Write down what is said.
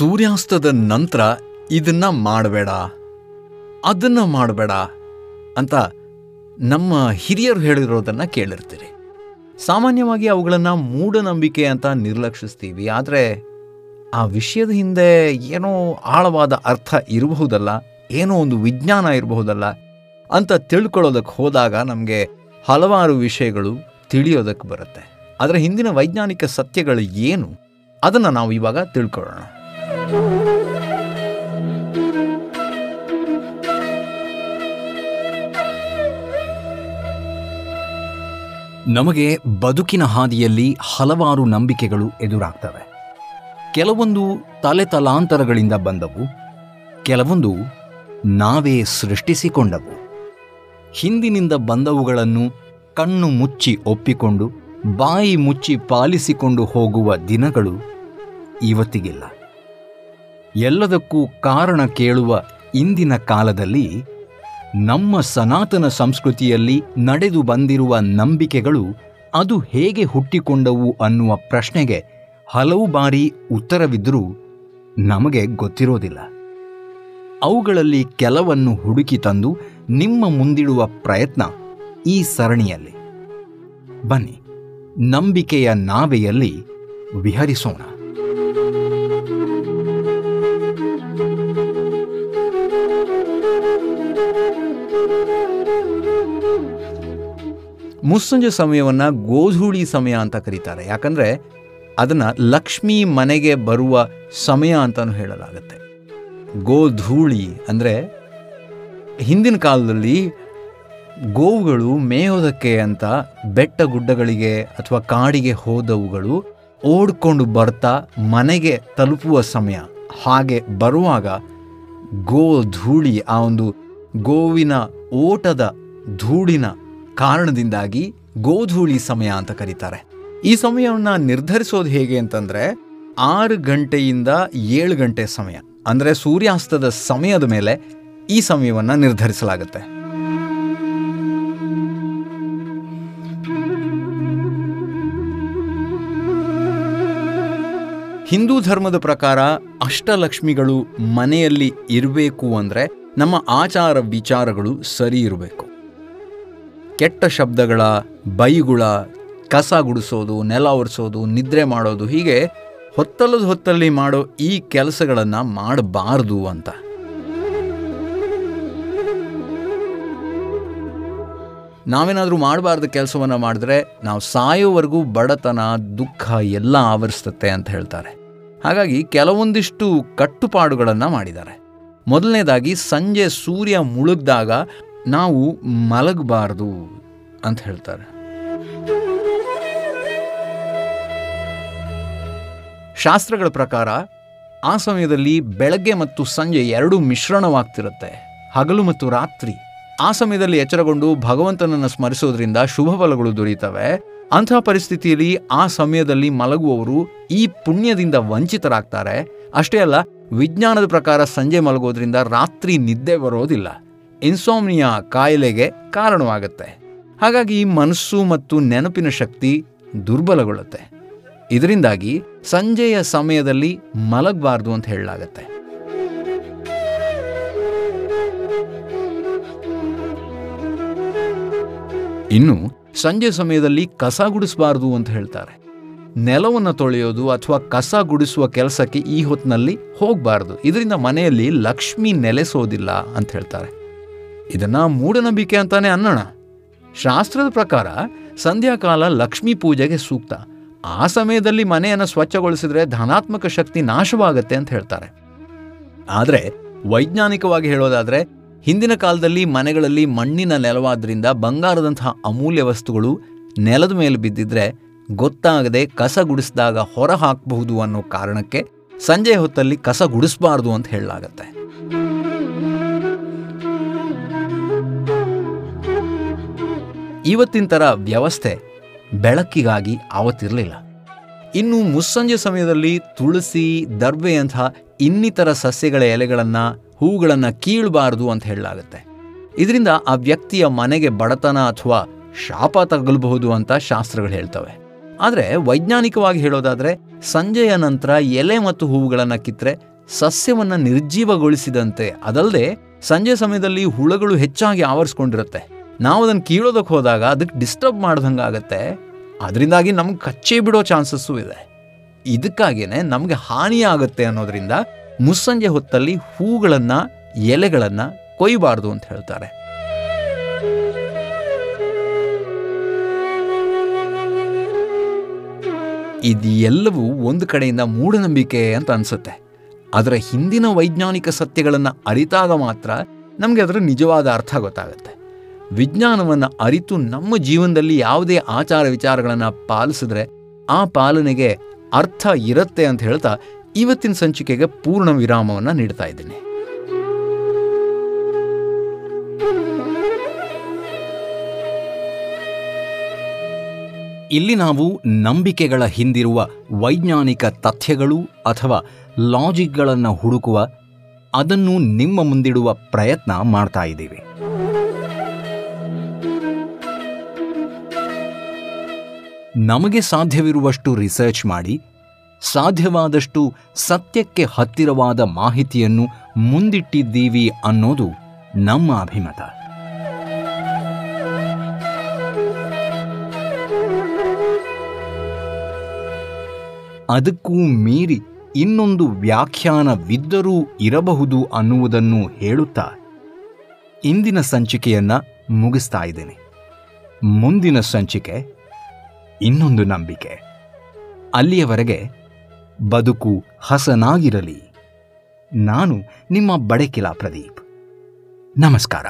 ಸೂರ್ಯಾಸ್ತದ ನಂತರ ಇದನ್ನ ಮಾಡಬೇಡ, ಅದನ್ನ ಮಾಡಬೇಡ ಅಂತ ನಮ್ಮ ಹಿರಿಯರು ಹೇಳಿರೋದನ್ನ ಕೇಳಿರ್ತೀರಿ. ಸಾಮಾನ್ಯವಾಗಿ ಅವುಗಳನ್ನು ಮೂಢನಂಬಿಕೆ ಅಂತ ನಿರ್ಲಕ್ಷಿಸ್ತೀವಿ, ಆದರೆ ಆ ವಿಷಯದ ಹಿಂದೆ ಏನೋ ಆಳವಾದ ಅರ್ಥ ಇರಬಹುದಲ್ಲ, ಏನೋ ಒಂದು ವಿಜ್ಞಾನ ಇರಬಹುದಲ್ಲ ಅಂತ ತಿಳ್ಕೊಳ್ಳೋದಕ್ಕೆ ಹೋದಾಗ ನಮಗೆ ಹಲವಾರು ವಿಷಯಗಳು ತಿಳಿಯೋದಕ್ಕೆ ಬರುತ್ತೆ. ಅದರ ಹಿಂದಿನ ವೈಜ್ಞಾನಿಕ ಸತ್ಯಗಳು ಏನು, ಅದನ್ನು ನಾವು ಇವಾಗ ತಿಳ್ಕೊಳ್ಳೋಣ. ನಮಗೆ ಬದುಕಿನ ಹಾದಿಯಲ್ಲಿ ಹಲವಾರು ನಂಬಿಕೆಗಳು ಎದುರಾಗ್ತವೆ. ಕೆಲವೊಂದು ತಲೆ ತಲಾಂತರಗಳಿಂದ ಬಂದವು, ಕೆಲವೊಂದು ನಾವೇ ಸೃಷ್ಟಿಸಿಕೊಂಡವು. ಹಿಂದಿನಿಂದ ಬಂದವುಗಳನ್ನು ಕಣ್ಣು ಮುಚ್ಚಿ ಒಪ್ಪಿಕೊಂಡು, ಬಾಯಿ ಮುಚ್ಚಿ ಪಾಲಿಸಿಕೊಂಡು ಹೋಗುವ ದಿನಗಳು ಇವತ್ತಿಗಿಲ್ಲ. ಎಲ್ಲದಕ್ಕೂ ಕಾರಣ ಕೇಳುವ ಇಂದಿನ ಕಾಲದಲ್ಲಿ ನಮ್ಮ ಸನಾತನ ಸಂಸ್ಕೃತಿಯಲ್ಲಿ ನಡೆದು ಬಂದಿರುವ ನಂಬಿಕೆಗಳು ಅದು ಹೇಗೆ ಹುಟ್ಟಿಕೊಂಡವು ಅನ್ನುವ ಪ್ರಶ್ನೆಗೆ ಹಲವು ಬಾರಿ ಉತ್ತರವಿದ್ದರೂ ನಮಗೆ ಗೊತ್ತಿರೋದಿಲ್ಲ. ಅವುಗಳಲ್ಲಿ ಕೆಲವನ್ನು ಹುಡುಕಿ ತಂದು ನಿಮ್ಮ ಮುಂದಿಡುವ ಪ್ರಯತ್ನ ಈ ಸರಣಿಯಲ್ಲಿ. ಬನ್ನಿ, ನಂಬಿಕೆಯ ನಾವೆಯಲ್ಲಿ ವಿಹರಿಸೋಣ. ಮುಸ್ಸಂಜೆ ಸಮಯವನ್ನು ಗೋಧೂಳಿ ಸಮಯ ಅಂತ ಕರೀತಾರೆ. ಯಾಕಂದರೆ ಅದನ್ನು ಲಕ್ಷ್ಮಿ ಮನೆಗೆ ಬರುವ ಸಮಯ ಅಂತಲೂ ಹೇಳಲಾಗುತ್ತೆ. ಗೋಧೂಳಿ ಅಂದರೆ ಹಿಂದಿನ ಕಾಲದಲ್ಲಿ ಗೋವುಗಳು ಮೇಯೋದಕ್ಕೆ ಅಂತ ಬೆಟ್ಟ ಗುಡ್ಡಗಳಿಗೆ ಅಥವಾ ಕಾಡಿಗೆ ಹೋದವುಗಳು ಓಡ್ಕೊಂಡು ಬರ್ತಾ ಮನೆಗೆ ತಲುಪುವ ಸಮಯ. ಹಾಗೆ ಬರುವಾಗ ಗೋ ಧೂಳಿ ಆ ಒಂದು ಗೋವಿನ ಓಟದ ಧೂಳಿನ ಕಾರಣದಿಂದಾಗಿ ಗೋಧೂಳಿ ಸಮಯ ಅಂತ ಕರೀತಾರೆ. ಈ ಸಮಯವನ್ನು ನಿರ್ಧರಿಸೋದು ಹೇಗೆ ಅಂತಂದರೆ ಆರು ಗಂಟೆಯಿಂದ ಏಳು ಗಂಟೆ ಸಮಯ, ಅಂದರೆ ಸೂರ್ಯಾಸ್ತದ ಸಮಯದ ಮೇಲೆ ಈ ಸಮಯವನ್ನು ನಿರ್ಧರಿಸಲಾಗುತ್ತೆ. ಹಿಂದೂ ಧರ್ಮದ ಪ್ರಕಾರ ಅಷ್ಟಲಕ್ಷ್ಮಿಗಳು ಮನೆಯಲ್ಲಿ ಇರಬೇಕು ಅಂದರೆ ನಮ್ಮ ಆಚಾರ ವಿಚಾರಗಳು ಸರಿ ಇರಬೇಕು. ಕೆಟ್ಟ ಶಬ್ದಗಳ ಬೈಗುಳ, ಕಸ ಗುಡಿಸೋದು, ನೆಲ ಒರೆಸೋದು, ನಿದ್ರೆ ಮಾಡೋದು, ಹೀಗೆ ಹೊತ್ತಲದ ಹೊತ್ತಲ್ಲಿ ಮಾಡೋ ಈ ಕೆಲಸಗಳನ್ನು ಮಾಡಬಾರ್ದು ಅಂತ. ನಾವೇನಾದರೂ ಮಾಡಬಾರ್ದು ಕೆಲಸವನ್ನು ಮಾಡಿದ್ರೆ ನಾವು ಸಾಯೋವರೆಗೂ ಬಡತನ, ದುಃಖ ಎಲ್ಲ ಆವರಿಸ್ತತ್ತೆ ಅಂತ ಹೇಳ್ತಾರೆ. ಹಾಗಾಗಿ ಕೆಲವೊಂದಿಷ್ಟು ಕಟ್ಟುಪಾಡುಗಳನ್ನು ಮಾಡಿದ್ದಾರೆ. ಮೊದಲನೇದಾಗಿ ಸಂಜೆ ಸೂರ್ಯ ಮುಳುಗ್ದಾಗ ನಾವು ಮಲಗಬಾರ್ದು ಅಂತ ಹೇಳ್ತಾರೆ. ಶಾಸ್ತ್ರಗಳ ಪ್ರಕಾರ ಆ ಸಮಯದಲ್ಲಿ ಬೆಳಗ್ಗೆ ಮತ್ತು ಸಂಜೆ ಎರಡೂ ಮಿಶ್ರಣವಾಗ್ತಿರುತ್ತೆ. ಹಗಲು ಮತ್ತು ರಾತ್ರಿ. ಆ ಸಮಯದಲ್ಲಿ ಎಚ್ಚರಗೊಂಡು ಭಗವಂತನನ್ನು ಸ್ಮರಿಸೋದ್ರಿಂದ ಶುಭ ಫಲಗಳು ದೊರೆಯುತ್ತವೆ. ಅಂಥ ಪರಿಸ್ಥಿತಿಯಲ್ಲಿ ಆ ಸಮಯದಲ್ಲಿ ಮಲಗುವವರು ಈ ಪುಣ್ಯದಿಂದ ವಂಚಿತರಾಗ್ತಾರೆ. ಅಷ್ಟೇ ಅಲ್ಲ, ವಿಜ್ಞಾನದ ಪ್ರಕಾರ ಸಂಜೆ ಮಲಗೋದ್ರಿಂದ ರಾತ್ರಿ ನಿದ್ದೆ ಬರೋದಿಲ್ಲ. ಇನ್ಸೋಮ್ನಿಯಾ ಕಾಯಿಲೆಗೆ ಕಾರಣವಾಗುತ್ತೆ. ಹಾಗಾಗಿ ಮನಸ್ಸು ಮತ್ತು ನೆನಪಿನ ಶಕ್ತಿ ದುರ್ಬಲಗೊಳ್ಳುತ್ತೆ. ಇದರಿಂದಾಗಿ ಸಂಜೆಯ ಸಮಯದಲ್ಲಿ ಮಲಗಬಾರ್ದು ಅಂತ ಹೇಳಲಾಗತ್ತೆ. ಇನ್ನು ಸಂಜೆ ಸಮಯದಲ್ಲಿ ಕಸ ಗುಡಿಸಬಾರ್ದು ಅಂತ ಹೇಳ್ತಾರೆ. ನೆಲವನ್ನು ತೊಳೆಯೋದು ಅಥವಾ ಕಸ ಗುಡಿಸುವ ಕೆಲಸಕ್ಕೆ ಈ ಹೊತ್ತಿನಲ್ಲಿ ಹೋಗಬಾರ್ದು. ಇದರಿಂದ ಮನೆಯಲ್ಲಿ ಲಕ್ಷ್ಮಿ ನೆಲೆಸೋದಿಲ್ಲ ಅಂತ ಹೇಳ್ತಾರೆ. ಇದನ್ನ ಮೂಢನಂಬಿಕೆ ಅಂತಾನೆ ಅನ್ನೋಣ. ಶಾಸ್ತ್ರದ ಪ್ರಕಾರ ಸಂಧ್ಯಾಕಾಲ ಲಕ್ಷ್ಮೀ ಪೂಜೆಗೆ ಸೂಕ್ತ. ಆ ಸಮಯದಲ್ಲಿ ಮನೆಯನ್ನು ಸ್ವಚ್ಛಗೊಳಿಸಿದ್ರೆ ಧನಾತ್ಮಕ ಶಕ್ತಿ ನಾಶವಾಗತ್ತೆ ಅಂತ ಹೇಳ್ತಾರೆ. ಆದರೆ ವೈಜ್ಞಾನಿಕವಾಗಿ ಹೇಳೋದಾದರೆ ಹಿಂದಿನ ಕಾಲದಲ್ಲಿ ಮನೆಗಳಲ್ಲಿ ಮಣ್ಣಿನ ನೆಲವಾದ್ರಿಂದ ಬಂಗಾರದಂತಹ ಅಮೂಲ್ಯ ವಸ್ತುಗಳು ನೆಲದ ಮೇಲೆ ಬಿದ್ದಿದ್ರೆ ಗೊತ್ತಾಗದೆ ಕಸ ಗುಡಿಸಿದಾಗ ಹೊರ ಹಾಕಬಹುದು ಅನ್ನೋ ಕಾರಣಕ್ಕೆ ಸಂಜೆ ಹೊತ್ತಲ್ಲಿ ಕಸ ಗುಡಿಸಬಾರ್ದು ಅಂತ ಹೇಳಲಾಗತ್ತೆ. ಇವತ್ತಿನ ಥರ ವ್ಯವಸ್ಥೆ ಬೆಳಕಿಗಾಗಿ ಆವತ್ತಿರಲಿಲ್ಲ. ಇನ್ನು ಮುಸ್ಸಂಜೆ ಸಮಯದಲ್ಲಿ ತುಳಸಿ ದರ್ಬೆಯಂತಹ ಇನ್ನಿತರ ಸಸ್ಯಗಳ ಎಲೆಗಳನ್ನು, ಹೂಗಳನ್ನು ಕೀಳಬಾರ್ದು ಅಂತ ಹೇಳಲಾಗುತ್ತೆ. ಇದರಿಂದ ಆ ವ್ಯಕ್ತಿಯ ಮನೆಗೆ ಬಡತನ ಅಥವಾ ಶಾಪ ತಗಲಬಹುದು ಅಂತ ಶಾಸ್ತ್ರಗಳು ಹೇಳ್ತವೆ. ಆದರೆ ವೈಜ್ಞಾನಿಕವಾಗಿ ಹೇಳೋದಾದರೆ, ಸಂಜೆಯ ನಂತರ ಎಲೆ ಮತ್ತು ಹೂವುಗಳನ್ನು ಕಿತ್ತರೆ ಸಸ್ಯವನ್ನು ನಿರ್ಜೀವಗೊಳಿಸಿದಂತೆ ಅದಲ್ಲದೆ ಸಂಜೆ ಸಮಯದಲ್ಲಿ ಹುಳಗಳು ಹೆಚ್ಚಾಗಿ ಆವರಿಸ್ಕೊಂಡಿರುತ್ತೆ. ನಾವು ಅದನ್ನು ಕೀಳೋದಕ್ಕೆ ಹೋದಾಗ ಅದಕ್ಕೆ ಡಿಸ್ಟರ್ಬ್ ಮಾಡ್ದಂಗೆ ಆಗುತ್ತೆ ಅದರಿಂದಾಗಿ ನಮ್ಗೆ ಕಚ್ಚೇ ಬಿಡೋ ಚಾನ್ಸಸ್ಸು ಇದೆ. ಇದಕ್ಕಾಗಿಯೇ ನಮಗೆ ಹಾನಿ ಆಗುತ್ತೆ ಅನ್ನೋದ್ರಿಂದ ಮುಸ್ಸಂಜೆ ಹೊತ್ತಲ್ಲಿ ಹೂಗಳನ್ನು, ಎಲೆಗಳನ್ನು ಕೊಯ್ಯಬಾರ್ದು ಅಂತ ಹೇಳ್ತಾರೆ. ಇದೆಲ್ಲವೂ ಒಂದು ಕಡೆಯಿಂದ ಮೂಢನಂಬಿಕೆ ಅಂತ ಅನಿಸುತ್ತೆ. ಅದರ ಹಿಂದಿನ ವೈಜ್ಞಾನಿಕ ಸತ್ಯಗಳನ್ನು ಅರಿತಾಗ ಮಾತ್ರ ನಮಗೆ ಅದರ ನಿಜವಾದ ಅರ್ಥ ಗೊತ್ತಾಗುತ್ತೆ. ವಿಜ್ಞಾನವನ್ನು ಅರಿತು ನಮ್ಮ ಜೀವನದಲ್ಲಿ ಯಾವುದೇ ಆಚಾರ ವಿಚಾರಗಳನ್ನು ಪಾಲಿಸಿದ್ರೆ ಆ ಪಾಲನೆಗೆ ಅರ್ಥ ಇರುತ್ತೆ ಅಂತ ಹೇಳ್ತಾ ಇವತ್ತಿನ ಸಂಚಿಕೆಗೆ ಪೂರ್ಣ ವಿರಾಮವನ್ನು ನೀಡ್ತಾ ಇದ್ದೀನಿ. ಇಲ್ಲಿ ನಾವು ನಂಬಿಕೆಗಳ ಹಿಂದಿರುವ ವೈಜ್ಞಾನಿಕ ತಥ್ಯಗಳು ಅಥವಾ ಲಾಜಿಕ್ಗಳನ್ನು ಹುಡುಕುವ, ಅದನ್ನು ನಿಮ್ಮ ಮುಂದಿಡುವ ಪ್ರಯತ್ನ ಮಾಡ್ತಾ ಇದ್ದೀವಿ. ನಮಗೆ ಸಾಧ್ಯವಿರುವಷ್ಟು ರಿಸರ್ಚ್ ಮಾಡಿ, ಸಾಧ್ಯವಾದಷ್ಟು ಸತ್ಯಕ್ಕೆ ಹತ್ತಿರವಾದ ಮಾಹಿತಿಯನ್ನು ಮುಂದಿಟ್ಟಿದ್ದೀವಿ ಅನ್ನೋದು ನಮ್ಮ ಅಭಿಮತ. ಅದಕ್ಕೂ ಮೀರಿ ಇನ್ನೊಂದು ವ್ಯಾಖ್ಯಾನವಿದ್ದರೂ ಇರಬಹುದು ಅನ್ನುವುದನ್ನು ಹೇಳುತ್ತಾ ಇಂದಿನ ಸಂಚಿಕೆಯನ್ನ ಮುಗಿಸ್ತಾ ಇದ್ದೇನೆ. ಮುಂದಿನ ಸಂಚಿಕೆ ಇನ್ನೊಂದು ನಂಬಿಕೆ. ಅಲ್ಲಿಯವರೆಗೆ ಬದುಕು ಹಸನಾಗಿರಲಿ. ನಾನು ನಿಮ್ಮ ಬಡಕಿಲಾ ಪ್ರದೀಪ್. ನಮಸ್ಕಾರ.